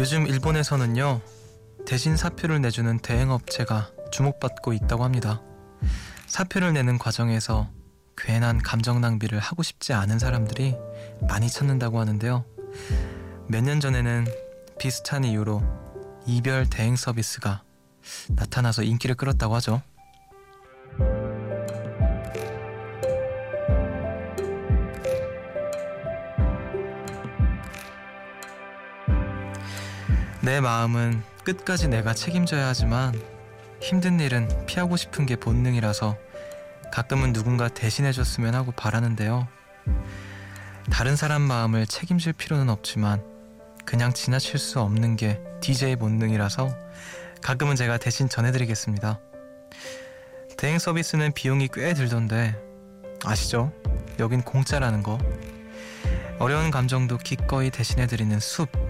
요즘 일본에서는요, 대신 사표를 내주는 대행업체가 주목받고 있다고 합니다. 사표를 내는 과정에서 괜한 감정 낭비를 하고 싶지 않은 사람들이 많이 찾는다고 하는데요. 몇 년 전에는 비슷한 이유로 이별 대행 서비스가 나타나서 인기를 끌었다고 하죠. 내 마음은 끝까지 내가 책임져야 하지만 힘든 일은 피하고 싶은 게 본능이라서 가끔은 누군가 대신해줬으면 하고 바라는데요. 다른 사람 마음을 책임질 필요는 없지만 그냥 지나칠 수 없는 게 DJ 본능이라서 가끔은 제가 대신 전해드리겠습니다. 대행 서비스는 비용이 꽤 들던데 아시죠? 여긴 공짜라는 거. 어려운 감정도 기꺼이 대신해드리는 숲.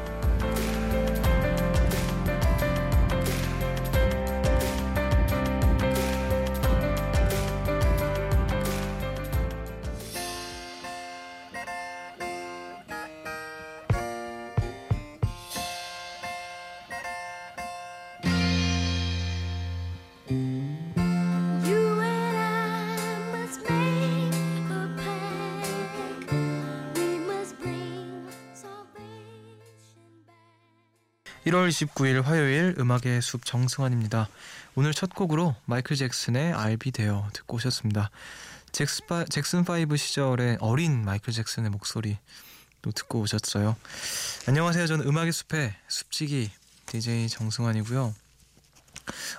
1월 29일 화요일 음악의 숲 정승환입니다. 오늘 첫 곡으로 마이클 잭슨의 Be There 듣고 오셨습니다. 잭스파, 잭슨 5 시절의 어린 마이클 잭슨의 목소리 또 듣고 오셨어요. 안녕하세요. 저는 음악의 숲의 숲지기 DJ 정승환이고요.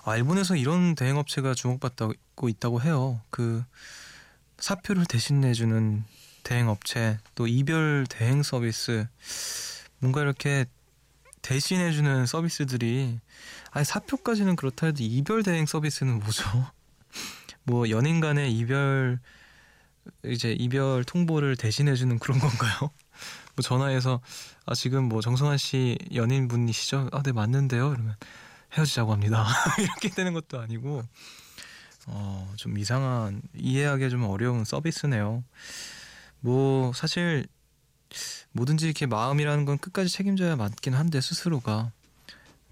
아, 일본에서 이런 대행업체가 주목받고 있다고 해요. 그 사표를 대신 내주는 대행업체 또 이별 대행 서비스 뭔가 이렇게 대신해주는 서비스들이 아니 사표까지는 그렇다 해도 이별 대행 서비스는 뭐죠? 뭐 연인 간의 이별 이제 이별 통보를 대신해주는 그런 건가요? 뭐 전화해서 아 지금 뭐 정성환 씨 연인 분이시죠? 아 네 맞는데요. 이러면 헤어지자고 합니다. 이렇게 되는 것도 아니고 어 좀 이상한 이해하기 좀 어려운 서비스네요. 뭐 사실 뭐든지 이렇게 마음이라는 건 끝까지 책임져야 맞긴 한데 스스로가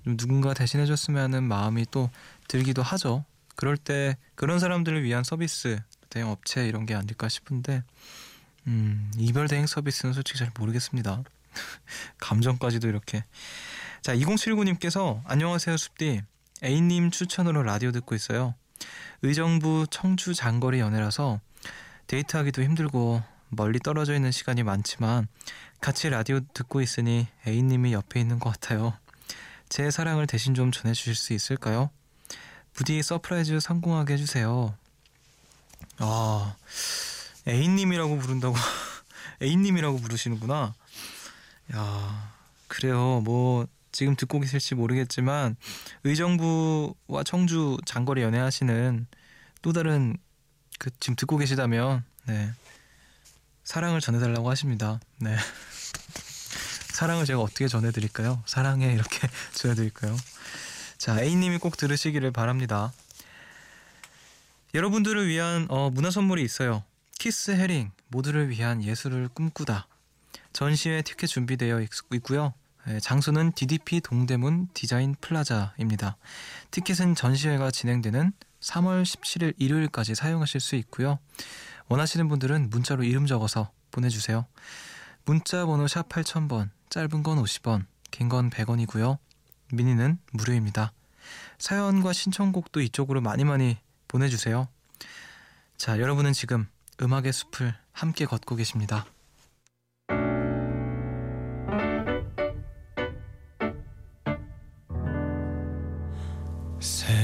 좀 누군가 대신해줬으면 하는 마음이 또 들기도 하죠. 그럴 때 그런 사람들을 위한 서비스 대행 업체 이런 게 아닐까 싶은데 음, 이별 대행 서비스는 솔직히 잘 모르겠습니다. 감정까지도 이렇게 자 2079님께서 안녕하세요 숲디 A님 추천으로 라디오 듣고 있어요. 의정부 청주 장거리 연애라서 데이트하기도 힘들고 멀리 떨어져 있는 시간이 많지만 같이 라디오 듣고 있으니 A님이 옆에 있는 것 같아요. 제 사랑을 대신 좀 전해주실 수 있을까요? 부디 서프라이즈 성공하게 해주세요. 아, A님이라고 부른다고 A님이라고 부르시는구나. 야, 그래요. 뭐 지금 듣고 계실지 모르겠지만 의정부와 청주 장거리 연애하시는 또 다른 그 지금 듣고 계시다면 네. 사랑을 전해달라고 하십니다. 네. 사랑을 제가 어떻게 전해드릴까요? 사랑해 이렇게 전해드릴까요? 자 A님이 꼭 들으시기를 바랍니다. 여러분들을 위한 어, 문화 선물이 있어요. 키스 헤링 모두를 위한 예술을 꿈꾸다. 전시회 티켓 준비되어 있, 있고요. 예, 장소는 DDP 동대문 디자인 플라자입니다. 티켓은 전시회가 진행되는 3월 17일 일요일까지 사용하실 수 있고요. 원하시는 분들은 문자로 이름 적어서 보내주세요. 문자 번호 샵 8000번, 짧은 건 50원, 긴 건 100원이고요. 미니는 무료입니다. 사연과 신청곡도 이쪽으로 많이 많이 보내주세요. 자, 여러분은 지금 음악의 숲을 함께 걷고 계십니다.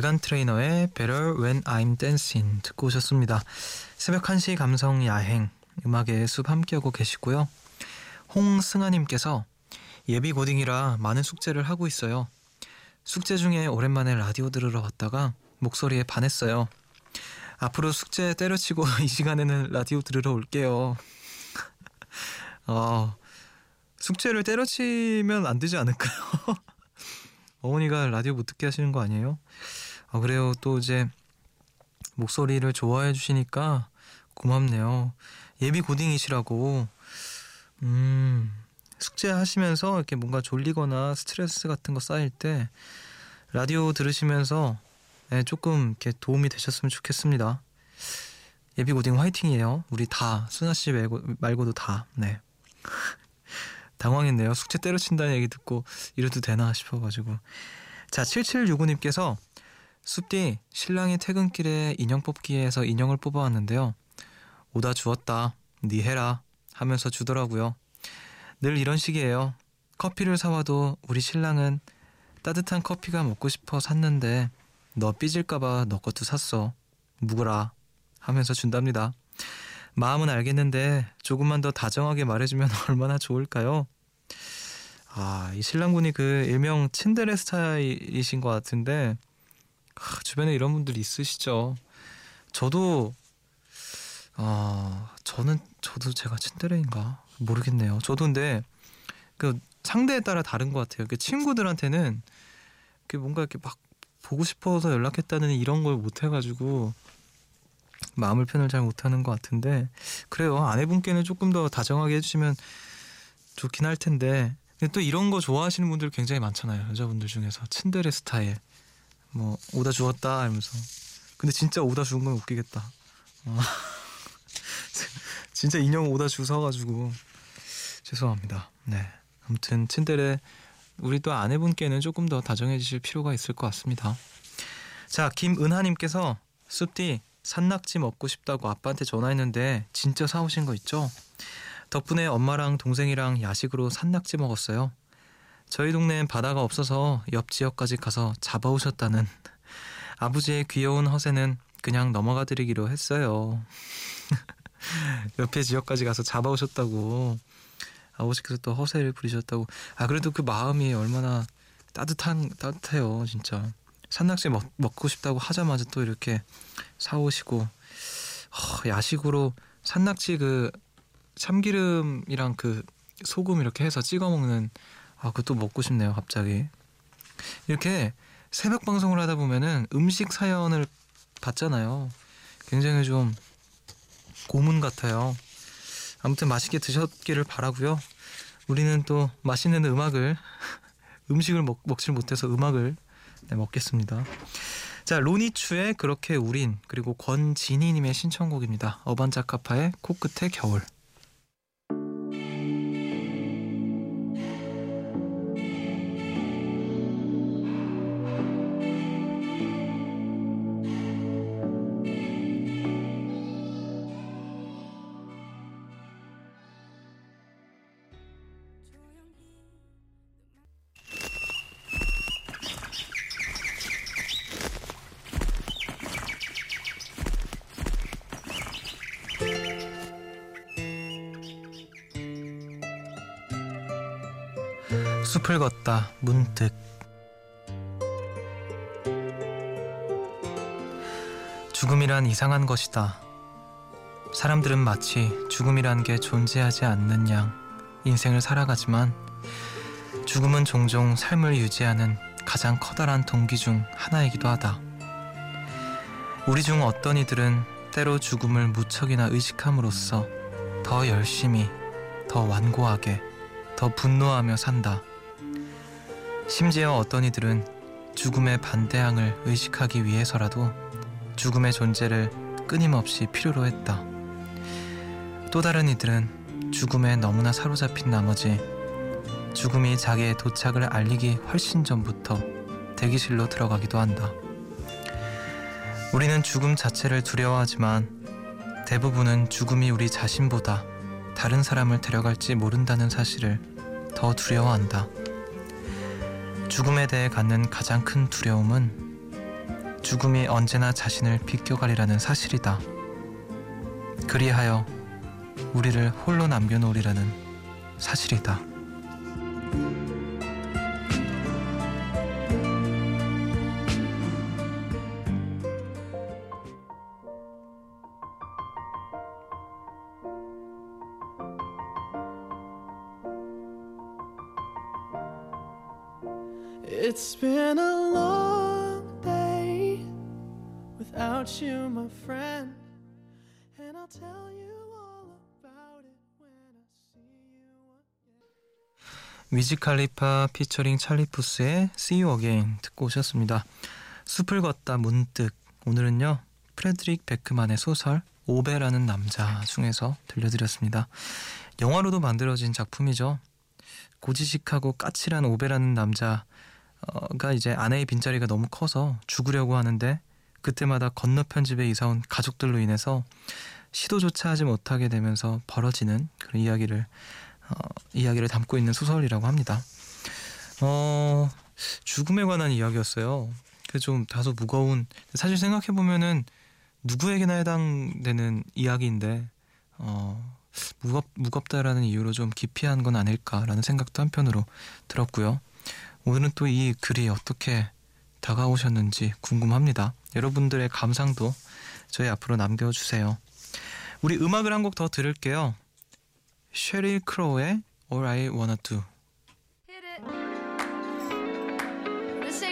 메간 트레이너의 Better When I'm Dancing 듣고 오셨습니다. 새벽 1시 감성 야행 음악의 숲 함께하고 계시고요. 홍승아님께서 예비 고딩이라 많은 숙제를 하고 있어요. 숙제 중에 오랜만에 라디오 들으러 왔다가 목소리에 반했어요. 앞으로 숙제 때려치고 이 시간에는 라디오 들으러 올게요. 어, 숙제를 때려치면 안 되지 않을까요? 어머니가 라디오 못 듣게 하시는 거 아니에요? 아, 그래요. 또 이제 목소리를 좋아해 주시니까 고맙네요. 예비 고딩이시라고. 음, 숙제하시면서 이렇게 뭔가 졸리거나 스트레스 같은 거 쌓일 때 라디오 들으시면서 네, 조금 이렇게 도움이 되셨으면 좋겠습니다. 예비 고딩 화이팅이에요. 우리 다 순아 씨 말고, 말고도 다. 네. 당황했네요. 숙제 때려친다는 얘기 듣고 이래도 되나 싶어가지고. 자, 7765님께서 숲디 신랑이 퇴근길에 인형 뽑기에서 인형을 뽑아왔는데요. 오다 주었다. 니 해라 하면서 주더라고요. 늘 이런 식이에요. 커피를 사와도 우리 신랑은 따뜻한 커피가 먹고 싶어 샀는데 너 삐질까봐 너 것도 샀어. 묵으라 하면서 준답니다. 마음은 알겠는데 조금만 더 다정하게 말해주면 얼마나 좋을까요? 아, 이 신랑분이 그 일명 친데레 스타일이신 것 같은데 아, 주변에 이런 분들 있으시죠. 저도 아, 저는 저도 제가 친데레인가 모르겠네요. 저도 근데 그 상대에 따라 다른 것 같아요. 그 친구들한테는 그 뭔가 이렇게 막 보고 싶어서 연락했다는 이런 걸 못 해가지고 마음을 표현을 잘 못하는 것 같은데 그래요 아내분께는 조금 더 다정하게 해주시면 좋긴 할 텐데 근데 또 이런 거 좋아하시는 분들 굉장히 많잖아요 여자분들 중에서 친데레 스타일 뭐 오다 주었다 하면서 근데 진짜 오다 주은 건 웃기겠다 어. 진짜 인형 오다 주워가지고 죄송합니다 네 아무튼 친데레 우리 또 아내분께는 조금 더 다정해 주실 필요가 있을 것 같습니다 자 김은하님께서 숲디 산낙지 먹고 싶다고 아빠한테 전화했는데 진짜 사오신 거 있죠? 덕분에 엄마랑 동생이랑 야식으로 산낙지 먹었어요. 저희 동네엔 바다가 없어서 옆 지역까지 가서 잡아오셨다는 아버지의 귀여운 허세는 그냥 넘어가 드리기로 했어요. 옆에 지역까지 가서 잡아오셨다고 아버지께서 또 허세를 부리셨다고. 아 그래도 그 마음이 얼마나 따뜻한 따뜻해요 진짜. 산낙지 먹, 먹고 싶다고 하자마자 또 이렇게 사오시고. 어, 야식으로 산낙지 그 참기름이랑 그 소금 이렇게 해서 찍어 먹는 아 그것도 먹고 싶네요 갑자기 이렇게 새벽 방송을 하다 보면은 음식 사연을 받잖아요 굉장히 좀 고문 같아요 아무튼 맛있게 드셨기를 바라고요 우리는 또 맛있는 음악을 음식을 먹, 먹질 못해서 음악을 네, 먹겠습니다. 자 로니추의 그렇게 우린 그리고 권진희님의 신청곡입니다. 어반자카파의 코끝의 겨울. 숲을 걷다 문득 죽음이란 이상한 것이다. 사람들은 마치 죽음이란 게 존재하지 않는 양 인생을 살아가지만 죽음은 종종 삶을 유지하는 가장 커다란 동기 중 하나이기도 하다. 우리 중 어떤 이들은 때로 죽음을 무척이나 의식함으로써 더 열심히, 더 완고하게, 더 분노하며 산다. 심지어 어떤 이들은 죽음의 반대항을 의식하기 위해서라도 죽음의 존재를 끊임없이 필요로 했다. 또 다른 이들은 죽음에 너무나 사로잡힌 나머지 죽음이 자기의 도착을 알리기 훨씬 전부터 대기실로 들어가기도 한다. 우리는 죽음 자체를 두려워하지만 대부분은 죽음이 우리 자신보다 다른 사람을 데려갈지 모른다는 사실을 더 두려워한다. 죽음에 대해 갖는 가장 큰 두려움은 죽음이 언제나 자신을 비껴가리라는 사실이다. 그리하여 우리를 홀로 남겨놓으리라는 사실이다. It's been a long day without you, my friend. And I'll tell you all about it when I see you again. 위즈 칼리파 피처링 찰리 푸스의 See You Again 듣고 오셨습니다. 숲을 걷다 문득 오늘은요 프레드릭 베크만의 소설 오베라는 남자 중에서 들려드렸습니다. 영화로도 만들어진 작품이죠. 고지식하고 까칠한 오베라는 남자 가 이제 아내의 빈자리가 너무 커서 죽으려고 하는데 그때마다 건너편 집에 이사온 가족들로 인해서 시도조차 하지 못하게 되면서 벌어지는 그런 이야기를 어, 이야기를 담고 있는 소설이라고 합니다. 어, 죽음에 관한 이야기였어요. 그래서 좀 다소 무거운 사실 생각해 보면은 누구에게나 해당되는 이야기인데 어, 무겁 무겁다라는 이유로 좀 기피한 건 아닐까라는 생각도 한편으로 들었고요. 오늘은 또 이 글이 어떻게 다가오셨는지 궁금합니다. 여러분들의 감상도 저희 앞으로 남겨주세요. 우리 음악을 한 곡 더 들을게요. 쉐릴 크로우의 All I Wanna Do.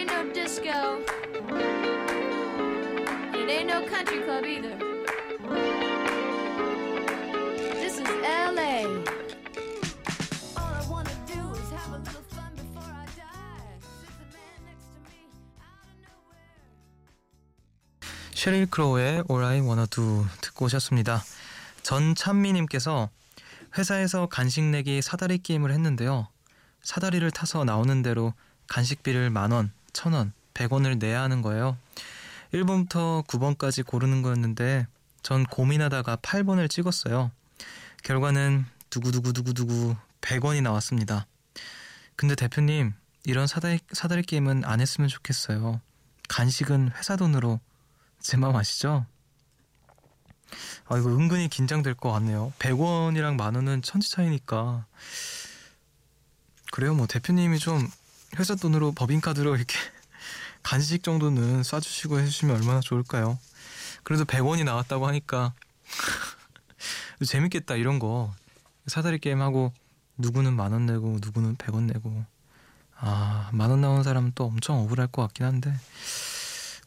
No disco. It ain't no country club either. 쉐릴 크로우의 All I Wanna Do 듣고 오셨습니다. 전찬미님께서 회사에서 간식 내기 사다리 게임을 했는데요. 사다리를 타서 나오는 대로 간식비를 만 원, 천 원, 백 원을 내야 하는 거예요. 1번부터 9번까지 고르는 거였는데 전 고민하다가 8번을 찍었어요. 결과는 두구두구두구두구 100원이 나왔습니다. 근데 대표님 이런 사다리, 사다리 게임은 안 했으면 좋겠어요. 간식은 회사 돈으로 제 마음 아시죠? 아 이거 은근히 긴장될 것 같네요. 100원이랑 만 원은 천지 차이니까 그래요 뭐 대표님이 좀 회사 돈으로 법인카드로 이렇게 간식 정도는 쏴주시고 해주시면 얼마나 좋을까요? 그래도 100원이 나왔다고 하니까 재밌겠다 이런 거 사다리 게임 하고 누구는 만 원 내고 누구는 100원 내고 아 만 원 나온 사람은 또 엄청 억울할 것 같긴 한데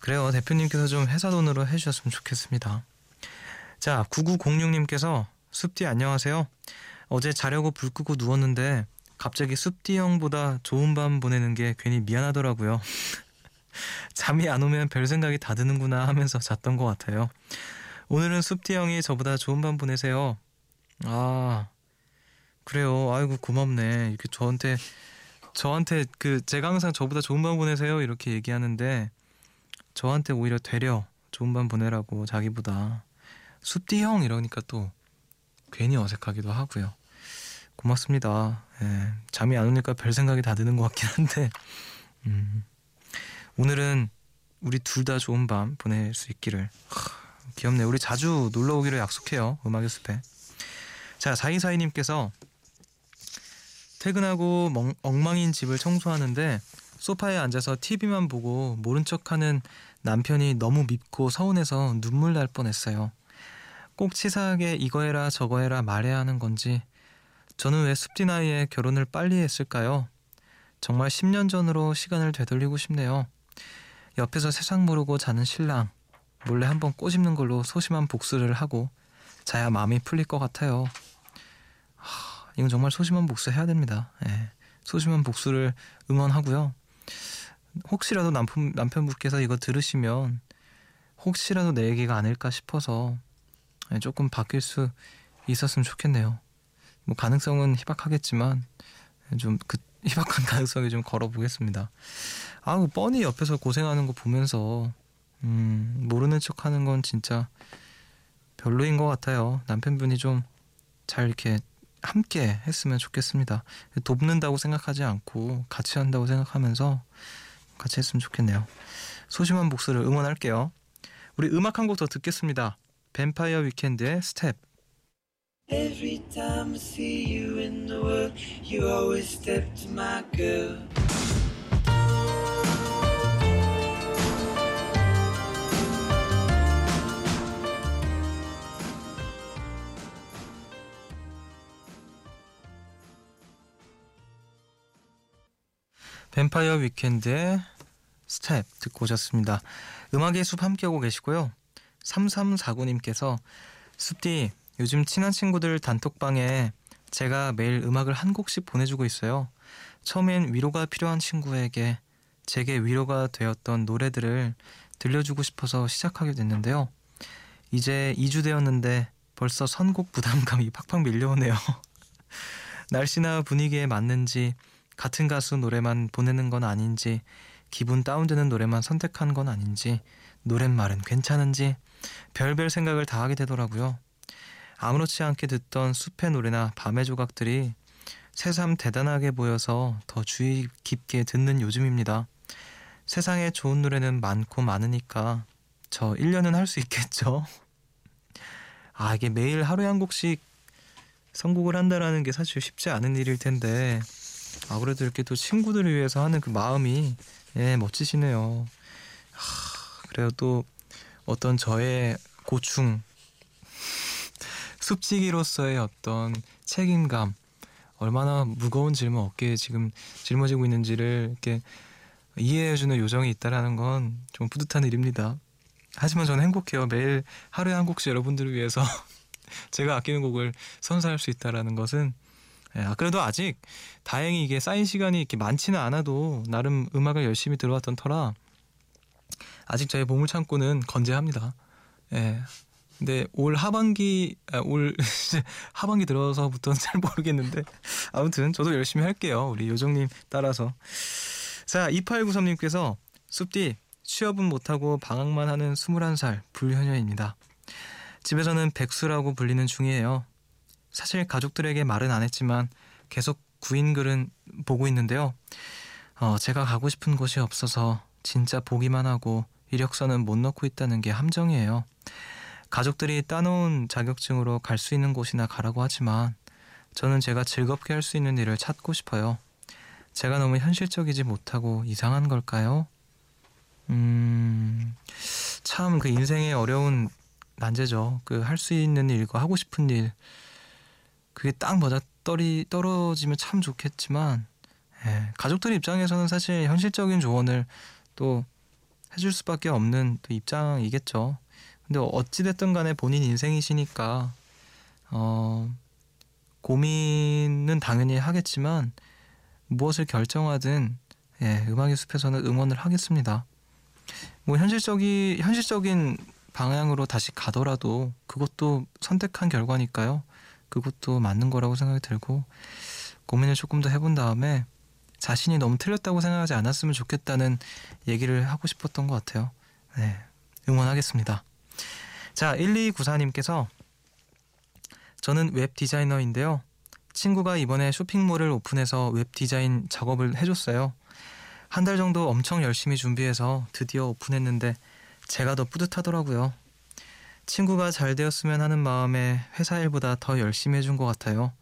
그래요 대표님께서 좀 회사 돈으로 해주셨으면 좋겠습니다. 자 9906님께서 숲디 안녕하세요. 어제 자려고 불 끄고 누웠는데 갑자기 숲디 형보다 좋은 밤 보내는 게 괜히 미안하더라고요. 잠이 안 오면 별 생각이 다 드는구나 하면서 잤던 것 같아요. 오늘은 숲디 형이 저보다 좋은 밤 보내세요. 아 그래요. 아이고 고맙네. 이렇게 저한테 저한테 그 제가 항상 저보다 좋은 밤 보내세요 이렇게 얘기하는데 저한테 오히려 되려 좋은 밤 보내라고 자기보다 숲디 형 이러니까 또 괜히 어색하기도 하고요. 고맙습니다. 예, 잠이 안 오니까 별 생각이 다 드는 것 같긴 한데 음, 오늘은 우리 둘 다 좋은 밤 보낼 수 있기를 하, 귀엽네. 우리 자주 놀러 오기로 약속해요. 음악의 숲에. 자, 사이사이님께서 퇴근하고 멍, 엉망인 집을 청소하는데 소파에 앉아서 TV만 보고 모른 척하는 남편이 너무 밉고 서운해서 눈물 날 뻔했어요. 꼭 치사하게 이거 해라 저거 해라 말해야 하는 건지 저는 왜 숲디 나이에 결혼을 빨리 했을까요? 정말 10년 전으로 시간을 되돌리고 싶네요. 옆에서 세상 모르고 자는 신랑 몰래 한번 꼬집는 걸로 소심한 복수를 하고 자야 마음이 풀릴 것 같아요. 하, 이건 정말 소심한 복수 해야 됩니다. 예, 소심한 복수를 응원하고요. 혹시라도 남편, 남편분께서 이거 들으시면 혹시라도 내 얘기가 아닐까 싶어서 예, 조금 바뀔 수 있었으면 좋겠네요. 뭐 가능성은 희박하겠지만 좀 그 희박한 가능성이 좀 걸어보겠습니다. 아우 뻔히 옆에서 고생하는 거 보면서 음, 모르는 척하는 건 진짜 별로인 것 같아요. 남편분이 좀 잘 이렇게 함께 했으면 좋겠습니다. 돕는다고 생각하지 않고 같이 한다고 생각하면서 같이 했으면 좋겠네요. 소심한 목소리를 응원할게요. 우리 음악 한 곡 더 듣겠습니다. 뱀파이어 위켄드의 Step. Every time I see you in the world, you always step to my girl. 뱀파이어 위켄드의 스텝 듣고 오셨습니다. 음악의 숲 함께하고 계시고요. 3349님께서 숲디 요즘 친한 친구들 단톡방에 제가 매일 음악을 한 곡씩 보내주고 있어요. 처음엔 위로가 필요한 친구에게 제게 위로가 되었던 노래들을 들려주고 싶어서 시작하게 됐는데요. 이제 2주 되었는데 벌써 선곡 부담감이 팍팍 밀려오네요. 날씨나 분위기에 맞는지 같은 가수 노래만 보내는 건 아닌지 기분 다운되는 노래만 선택한 건 아닌지 노랫말은 괜찮은지 별별 생각을 다 하게 되더라고요. 아무렇지 않게 듣던 숲의 노래나 밤의 조각들이 새삼 대단하게 보여서 더 주의 깊게 듣는 요즘입니다. 세상에 좋은 노래는 많고 많으니까 저 1년은 할 수 있겠죠? 아, 이게 매일 하루에 한 곡씩 선곡을 한다라는 게 사실 쉽지 않은 일일 텐데 아무래도 이렇게 또 친구들을 위해서 하는 그 마음이 예, 멋지시네요. 하, 그래요 또 어떤 저의 고충 숲지기로서의 어떤 책임감 얼마나 무거운 질문 어깨에 지금 짊어지고 있는지를 이렇게 이해해주는 요정이 있다라는 건 좀 뿌듯한 일입니다. 하지만 저는 행복해요. 매일 하루에 한 곡씩 여러분들을 위해서 제가 아끼는 곡을 선사할 수 있다라는 것은 예, 아, 그래도 아직 다행히 이게 쌓인 시간이 이렇게 많지는 않아도 나름 음악을 열심히 들어왔던 터라 아직 저의 보물 창고는 건재합니다. 예. 근데 올 하반기 아, 올 하반기 들어서부터는 잘 모르겠는데 아무튼 저도 열심히 할게요. 우리 요정님 따라서 자 2893님께서 숲디 취업은 못하고 방학만 하는 21살 불효녀입니다. 집에서는 백수라고 불리는 중이에요. 사실 가족들에게 말은 안 했지만 계속 구인 글은 보고 있는데요. 어, 제가 가고 싶은 곳이 없어서 진짜 보기만 하고 이력서는 못 넣고 있다는 게 함정이에요. 가족들이 따놓은 자격증으로 갈 수 있는 곳이나 가라고 하지만 저는 제가 즐겁게 할 수 있는 일을 찾고 싶어요. 제가 너무 현실적이지 못하고 이상한 걸까요? 음, 참 그 인생의 어려운 난제죠. 그 할 수 있는 일과 하고 싶은 일. 그게 딱 맞아 떨이 떨어지면 참 좋겠지만 예, 가족들 입장에서는 사실 현실적인 조언을 또 해줄 수밖에 없는 또 입장이겠죠. 근데 어찌 됐든 간에 본인 인생이시니까 어 고민은 당연히 하겠지만 무엇을 결정하든 예, 음악의 숲에서는 응원을 하겠습니다. 뭐 현실적이 현실적인 방향으로 다시 가더라도 그것도 선택한 결과니까요. 그것도 맞는 거라고 생각이 들고 고민을 조금 더 해본 다음에 자신이 너무 틀렸다고 생각하지 않았으면 좋겠다는 얘기를 하고 싶었던 것 같아요. 네, 응원하겠습니다. 자, 1294님께서 저는 웹 디자이너인데요. 친구가 이번에 쇼핑몰을 오픈해서 웹 디자인 작업을 해줬어요. 한 달 정도 엄청 열심히 준비해서 드디어 오픈했는데 제가 더 뿌듯하더라고요. 친구가 잘 되었으면 하는 마음에 회사 일보다 더 열심히 해준 것 같아요.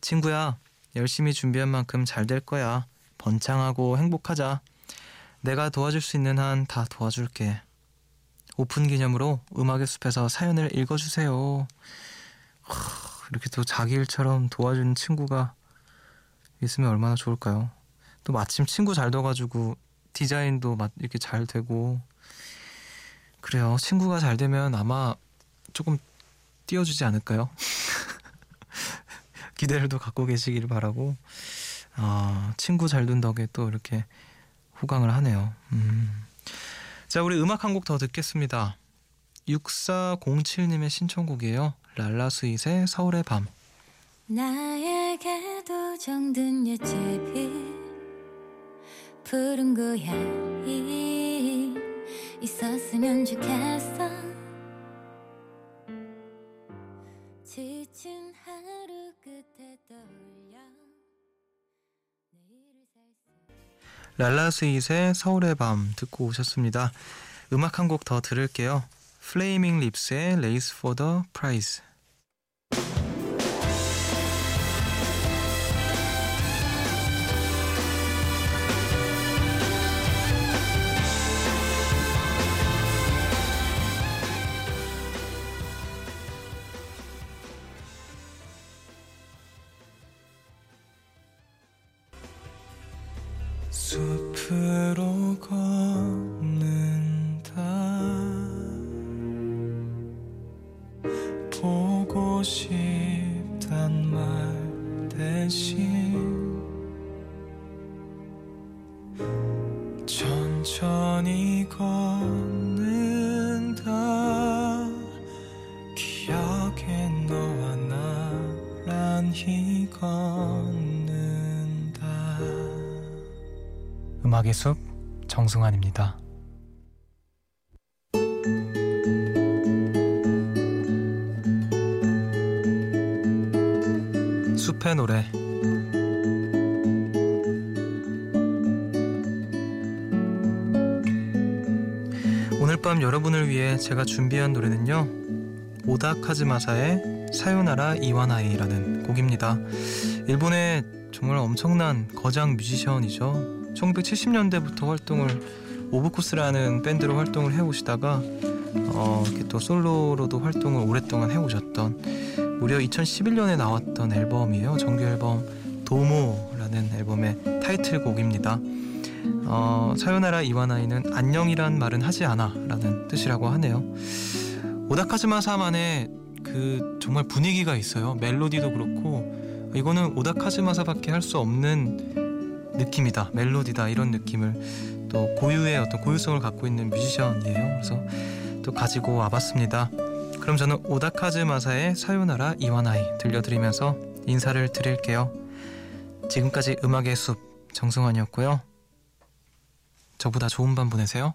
친구야, 열심히 준비한 만큼 잘 될 거야. 번창하고 행복하자. 내가 도와줄 수 있는 한 다 도와줄게. 오픈 기념으로 음악의 숲에서 사연을 읽어주세요. 하, 이렇게 또 자기 일처럼 도와주는 친구가 있으면 얼마나 좋을까요? 또 마침 친구 잘 돼가지고 디자인도 막 이렇게 잘 되고 그래요. 친구가 잘 되면 아마 조금 띄워주지 않을까요? 기대를 또 갖고 계시길 바라고 아, 친구 잘 둔 덕에 또 이렇게 호강을 하네요. 음. 자, 우리 음악 한 곡 더 듣겠습니다. 6407님의 신청곡이에요. 랄라 스윗의 서울의 밤. 나에게도 정든 예채빛 푸른 고향이 있었으면 좋겠어 지친 하루 끝에 떠올려 내일을 살 수 랄라 스윗의 서울의 밤 듣고 오셨습니다. 음악 한 곡 더 들을게요. 플레이밍 립스의 Race for the Prize. 숲으로 걷 정승환입니다. 숲의 노래. 오늘 밤 여러분을 위해 제가 준비한 노래는요. 오다 카즈마사의 사요나라 이와나이라는 곡입니다. 일본의 정말 엄청난 거장 뮤지션이죠 1970년대부터 활동을 오브코스라는 밴드로 활동을 해오시다가 어, 이렇게 또 솔로로도 활동을 오랫동안 해오셨던 무려 2011년에 나왔던 앨범이에요. 정규 앨범 도모라는 앨범의 타이틀곡입니다. 어, 사요나라 이와나이는 안녕이란 말은 하지 않아라는 뜻이라고 하네요. 오다카즈마사만의 그 정말 분위기가 있어요. 멜로디도 그렇고 이거는 오다카즈마사밖에 할 수 없는 느낌이다, 멜로디다 이런 느낌을 또 고유의 어떤 고유성을 갖고 있는 뮤지션이에요. 그래서 또 가지고 와봤습니다. 그럼 저는 오다카즈 마사의 사요나라 이와나이 들려드리면서 인사를 드릴게요. 지금까지 음악의 숲 정승환이었고요. 저보다 좋은 밤 보내세요.